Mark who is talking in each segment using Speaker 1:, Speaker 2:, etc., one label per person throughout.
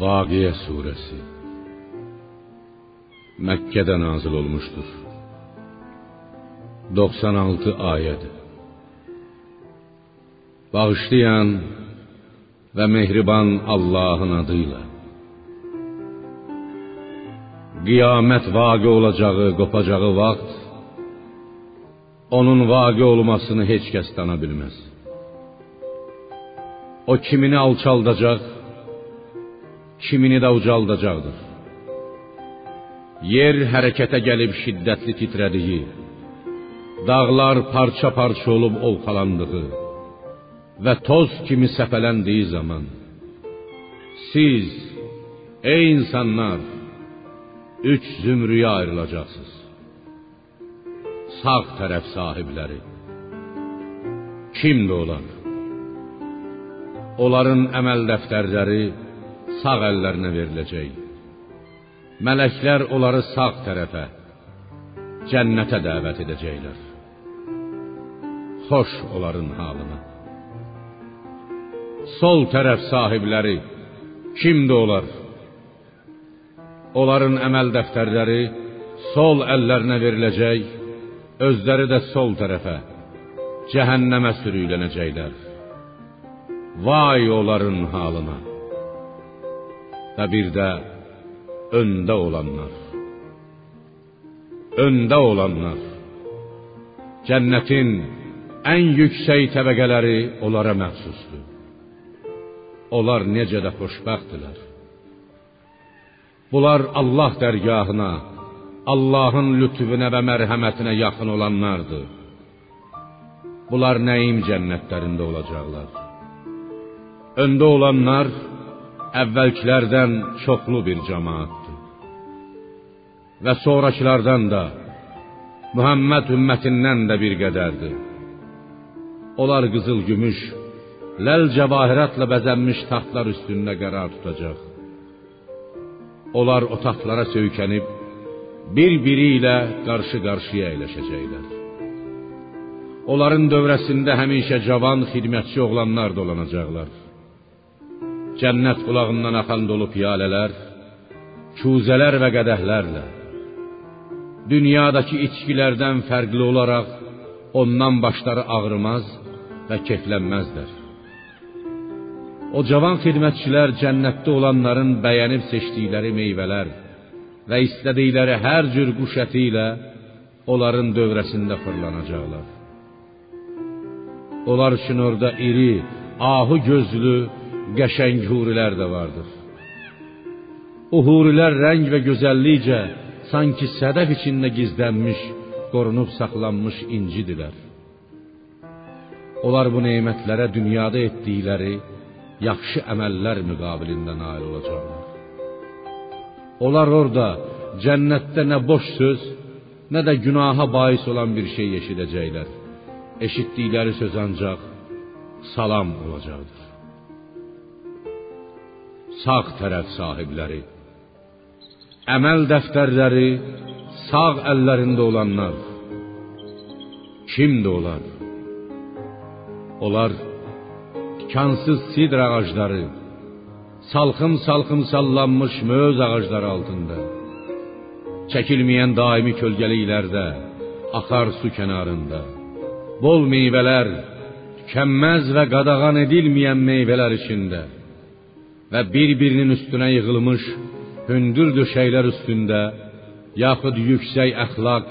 Speaker 1: Vaqiyə surəsi Məkkədə nazil olmuşdur. 96 ayəd. Bağışlayan və mehriban Allahın adıyla. Qiyamət vaqe olacağı, qopacağı vaxt onun vaqe olmasını heç kəs dana. O kimini alçaldacaq, kimini də ucaldacaqdır. Yer hərəkətə gəlib şiddətli titrədiyi, dağlar parça-parça olub ovxalandığı və toz kimi səpələndiyi zaman siz ey insanlar üç zümrüyə ayrılacaqsınız. Sağ tərəf sahibləri kimdir onlar? Onların əməl dəftərləri sağ əllərinə veriləcək. Mələklər onları sağ tərəfə, cənnətə dəvət edəcəklər. Xoş onların halına. Sol tərəf sahibləri kimdir onlar? Onların əməl dəftərləri sol əllərinə veriləcək, özləri də sol tərəfə, cəhənnəmə sürüklənəcəklər. Vay onların halına. Və bir də öndə olanlar. Öndə olanlar. Cənnətin ən yüksək təbəqələri onlara məxsusdur. Onlar necə də xoşbəxtdirlər. Bunlar Allah dərgahına, Allahın lütfüne və mərhəmətinə yaxın olanlardır. Bunlar nəyim cənnətlərində olacaqlar. Öndə olanlar əvvəlkilərdən çoxlu bir cemaatdır. Və sonrakılardan da Muhammed ümmətindən də bir qədərdir. Onlar qızıl gümüş, ləl cəvahiratla bəzənmiş taxtlar üstündə qərar tutacaq. Onlar o taxtlara söykənib bir-biri ilə qarşı-qarşıya əyləşəcəklər. Onların dövrəsində həmişə cavan xidmətçi oğlanlar dolanacaqlar. Cənnət qulağından axan dolu piyalələr, kuzələr və qədəhlərlə dünyadakı içkilərdən fərqli olaraq ondan başları ağrımaz və keflənməzlər. O cavan xidmətçilər cənnətdə olanların bəyənib seçdikləri meyvələr və istədikləri hər cür quş əti ilə onların dövrəsində fırlanacaqlar. Onlar üçün orada iri, ahu gözlü, qəşəng hurilər də vardır. O hurilər rəng və gözəllikcə sanki sədəf içində gizlənmiş, qorunub saxlanmış incidirlər. Onlar bu nemətlərə dünyada etdikləri yaxşı əməllər müqabilində nail olacaqlar. Onlar orada cənnətdə nə boş söz, nə də günaha bais olan bir şey eşidəcəklər. Eşitdikləri söz ancaq salam olacaqdır. Sağ tərəf sahibləri, əməl dəftərləri sağ əllərində olanlar. Kimdir onlar? Onlar tikansız sidr ağacları, salxım salxım sallanmış möz ağacları altında, çəkilməyən daimi kölgəliklərdə, axar su kənarında, bol meyvələr, tükənməz və qadağan edilməyən meyvələr içində və bir-birinin üstünə yığılmış hündür döşəklər üstündə, yaxud yüksək əxlaq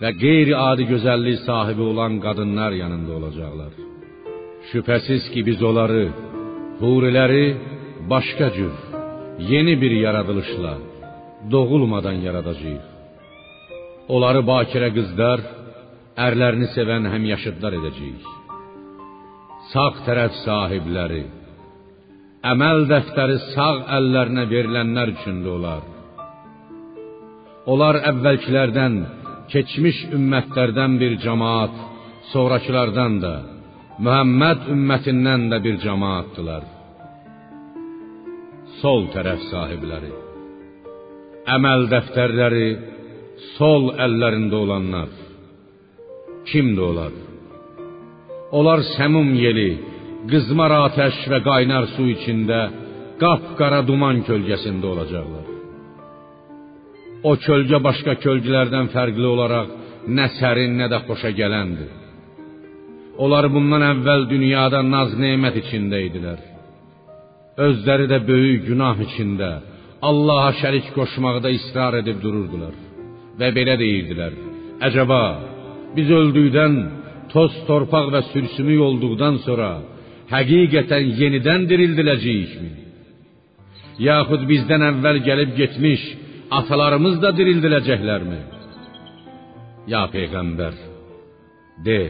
Speaker 1: və qeyri-adi gözəllik sahibi olan qadınlar yanında olacaqlar. Şübhəsiz ki biz onları, huriləri başqa cür, yeni bir yaradılışla, doğulmadan yaradacağıq. Onları bakirə qızlar, ərlərini sevən həmyaşıdlar edəcəyik. Sağ tərəf sahibləri, əməl dəftəri sağ əllərinə verilənlər üçündür olar. Onlar əvvəlkilərdən, keçmiş ümmətlərdən bir cemaat, sonrakılardan da, Muhammed ümmətindən də bir cemaatdılar. Sol tərəf sahibləri, əməl dəftərləri sol əllərində olanlar. Kimdir onlar? Onlar səmum yeli, qızmar atəş və qaynar su içində qapqara duman kölgəsində olacaqlar. O kölgə başqa kölgələrdən fərqli olaraq nə sərin, nə də xoşa gələndir. Onlar bundan əvvəl dünyada naz nemət içində idilər. Özləri də böyük günah içində, Allaha şərik qoşmaqda israr edib dururdular və belə deyirdilər: Əcəba, biz öldükdən, toz torpaq və sülsümük olduqdan sonra həqiqətən yenidən dirildiləcəyikmi? Yaxud bizdən əvvəl gəlib getmiş atalarımız da dirildiləcəklərmi? Ya peyğəmbər, de,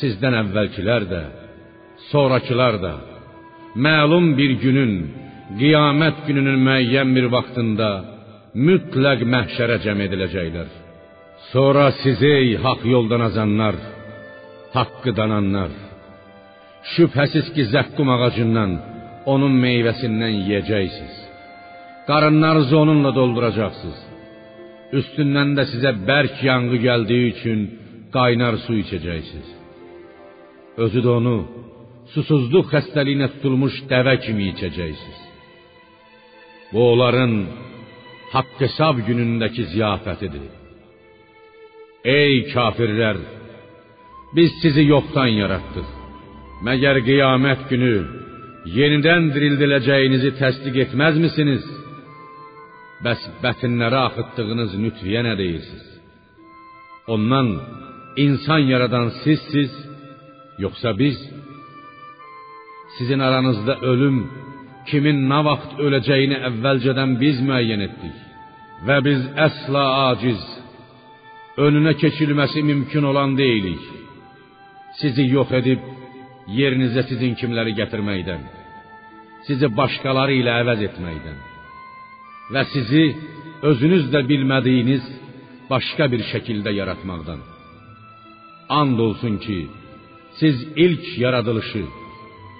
Speaker 1: sizdən əvvəlkilər də, sonrakılar da məlum bir günün, qiyamət gününün müəyyən bir vaxtında mütləq məhşərə cəm ediləcəklər. Sonra sizi ey haqq yoldan azanlar, haqqı dananlar, şübhəsiz ki zəqqum ağacından, onun meyvəsindən yeyəcəksiniz. Qarınlarınızı onunla dolduracaqsınız. Üstündən də sizə bərk yanğı gəldiyi üçün qaynar su içəcəksiniz. Özü də onu susuzluq xəstəliyinə tutulmuş dəvə kimi içəcəksiniz. Bu onların haqq hesab günündəki ziyafətidir. Ey kafirlər, biz sizi yoxdan yaratdıq. Məgər qiyamət günü yenidən dirildiləcəyinizi təsdiq etməzmisiniz? Bəs bətinlərə axıtdığınız nütfiyə nə deyirsiniz? Ondan insan yaradan sizsiz, yoxsa biz? Sizin aranızda ölüm kimin nə vaxt öləcəyini əvvəlcədən biz müəyyən etdik və biz əsla aciz, önünə keçilməsi mümkün olan deyilik. Sizi yox edib yerinizə sizin kimləri gətirməkdən, sizi başqaları ilə əvəz etməkdən və sizi özünüz də bilmədiyiniz başqa bir şəkildə yaratmaqdan. And olsun ki, siz ilk yaradılışı,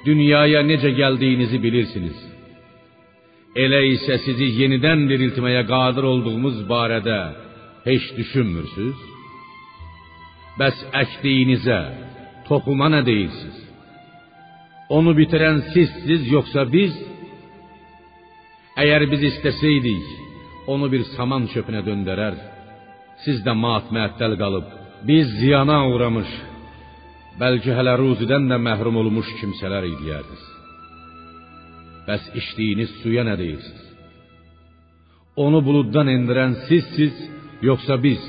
Speaker 1: dünyaya necə gəldiyinizi bilirsiniz. Elə isə sizi yenidən diriltməyə qadir olduğumuz barədə heç düşünmürsüz? Bəs əkdiyinizə, toxuma nə deyirsiniz? Onu bitirən sizsiz yoxsa biz? Əgər biz istəsəydik, onu bir saman çöpünə döndərər, siz də mat-məəttəl qalıb, biz ziyana uğramış, bəlkə hələ ruzidən də məhrum olmuş kimsələr idiyərdiniz. Bəs içdiyiniz suya nə deyirsiniz? Onu buluddan endirən sizsiz, yoxsa biz?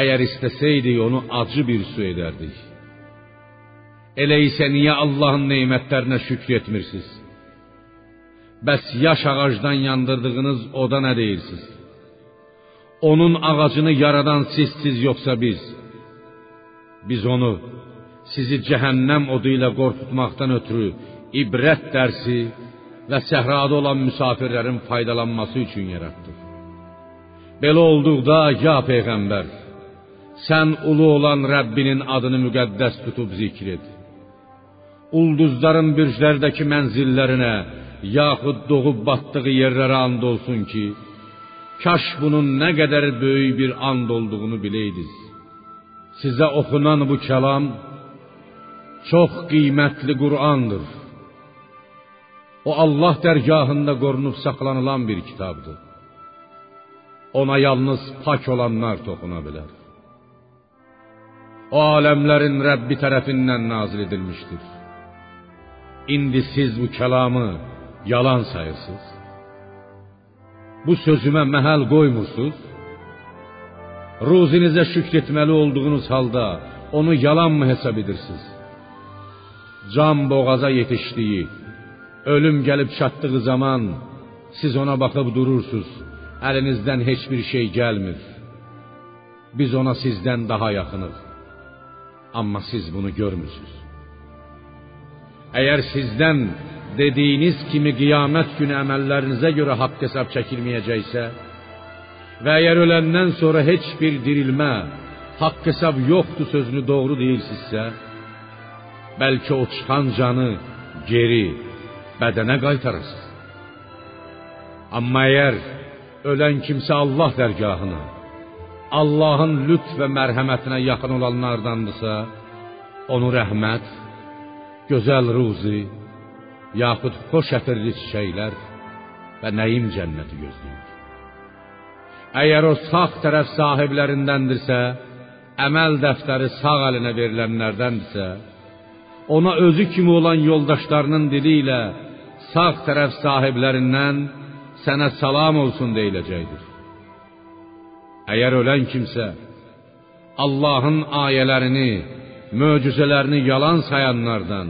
Speaker 1: Əgər istəsəydik, onu acı bir su edərdik. Elə isə niyə Allahın nemətlərinə şükr etmirsiniz? Bəs yaş ağacdan yandırdığınız oda nə deyirsiniz? Onun ağacını yaradan sizsiz yoxsa biz? Biz onu sizi cəhənnəm odu ilə qorxutmaqdan ötürü ibrət dərsi və səhrada olan müsafirlərin faydalanması üçün yaratdıq. Belə olduqda ya peyğəmbər, sən ulu olan Rəbbinin adını müqəddəs tutub zikr et. Ulduzların bürclərdəki mənzillərinə, yaxud doğub batdığı yerlərə and olsun ki, kaş bunun nə qədər böyük bir and olduğunu biləydiniz. Sizə oxunan bu kəlam çox qiymətli Qur'andır. O Allah dərgahında qorunub saxlanılan bir kitabdır. Ona yalnız pak olanlar toxuna bilər. O aləmlərin Rəbbi tərəfindən nazil edilmişdir. İndi siz bu kəlamı yalan sayırsınız. Bu sözümə məhəl qoymursunuz. Ruzinizə şükr etməli olduğunuz halda onu yalanmı hesab edirsiniz? Can boğaza yetişdiyi, ölüm gəlib çatdığı zaman siz ona baxıb durursunuz. Əlinizdən heç bir şey gəlmir. Biz ona sizdən daha yaxınıq. Amma siz bunu görmürsünüz. Əgər sizdən dediyiniz kimi qiyamət günü əməllərinizə görə haqq hesab çəkilməyəcəksə və əgər öləndən sonra heç bir dirilmə, haqq hesab yoxdur sözünü doğru deyirsinizsə, bəlkə o çıxan canı geri bədənə qaytarırsınız. Amma əgər ölən kimsə Allah dərgahına, Allahın lütf və mərhəmətinə yaxın olanlardandırsa, onu rəhmət, gözəl ruzi, yaxud xoş ətirli çiçəklər və nəyim cənnəti gözləyir. Əgər o sağ tərəf sahiblərindəndirsə, əməl dəftəri sağ əlinə verilənlərdəndirsə, ona özü kimi olan yoldaşlarının dili ilə sağ tərəf sahiblərindən sənə salam olsun deyiləcəkdir. Əgər ölən kimsə Allahın ayələrini, möcüzələrini yalan sayanlardan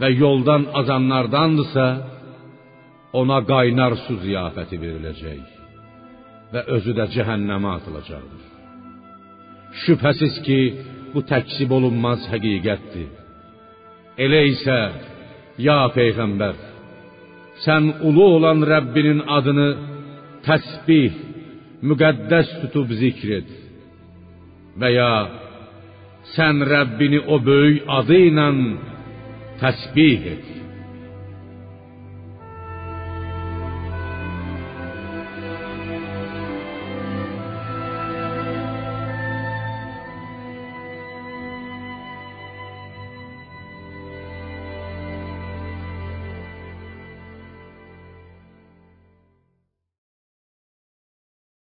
Speaker 1: və yoldan azanlardandırsa, ona qaynar su ziyafəti veriləcək və özü də cəhənnəmə atılacaqdır. Şübhəsiz ki, bu təkzib olunmaz həqiqətdir. Elə isə, ya peyğəmbər, sən ulu olan Rəbbinin adını təsbih, müqəddəs tutub zikr et. Və ya sən Rəbbini o böyük adı ilə et.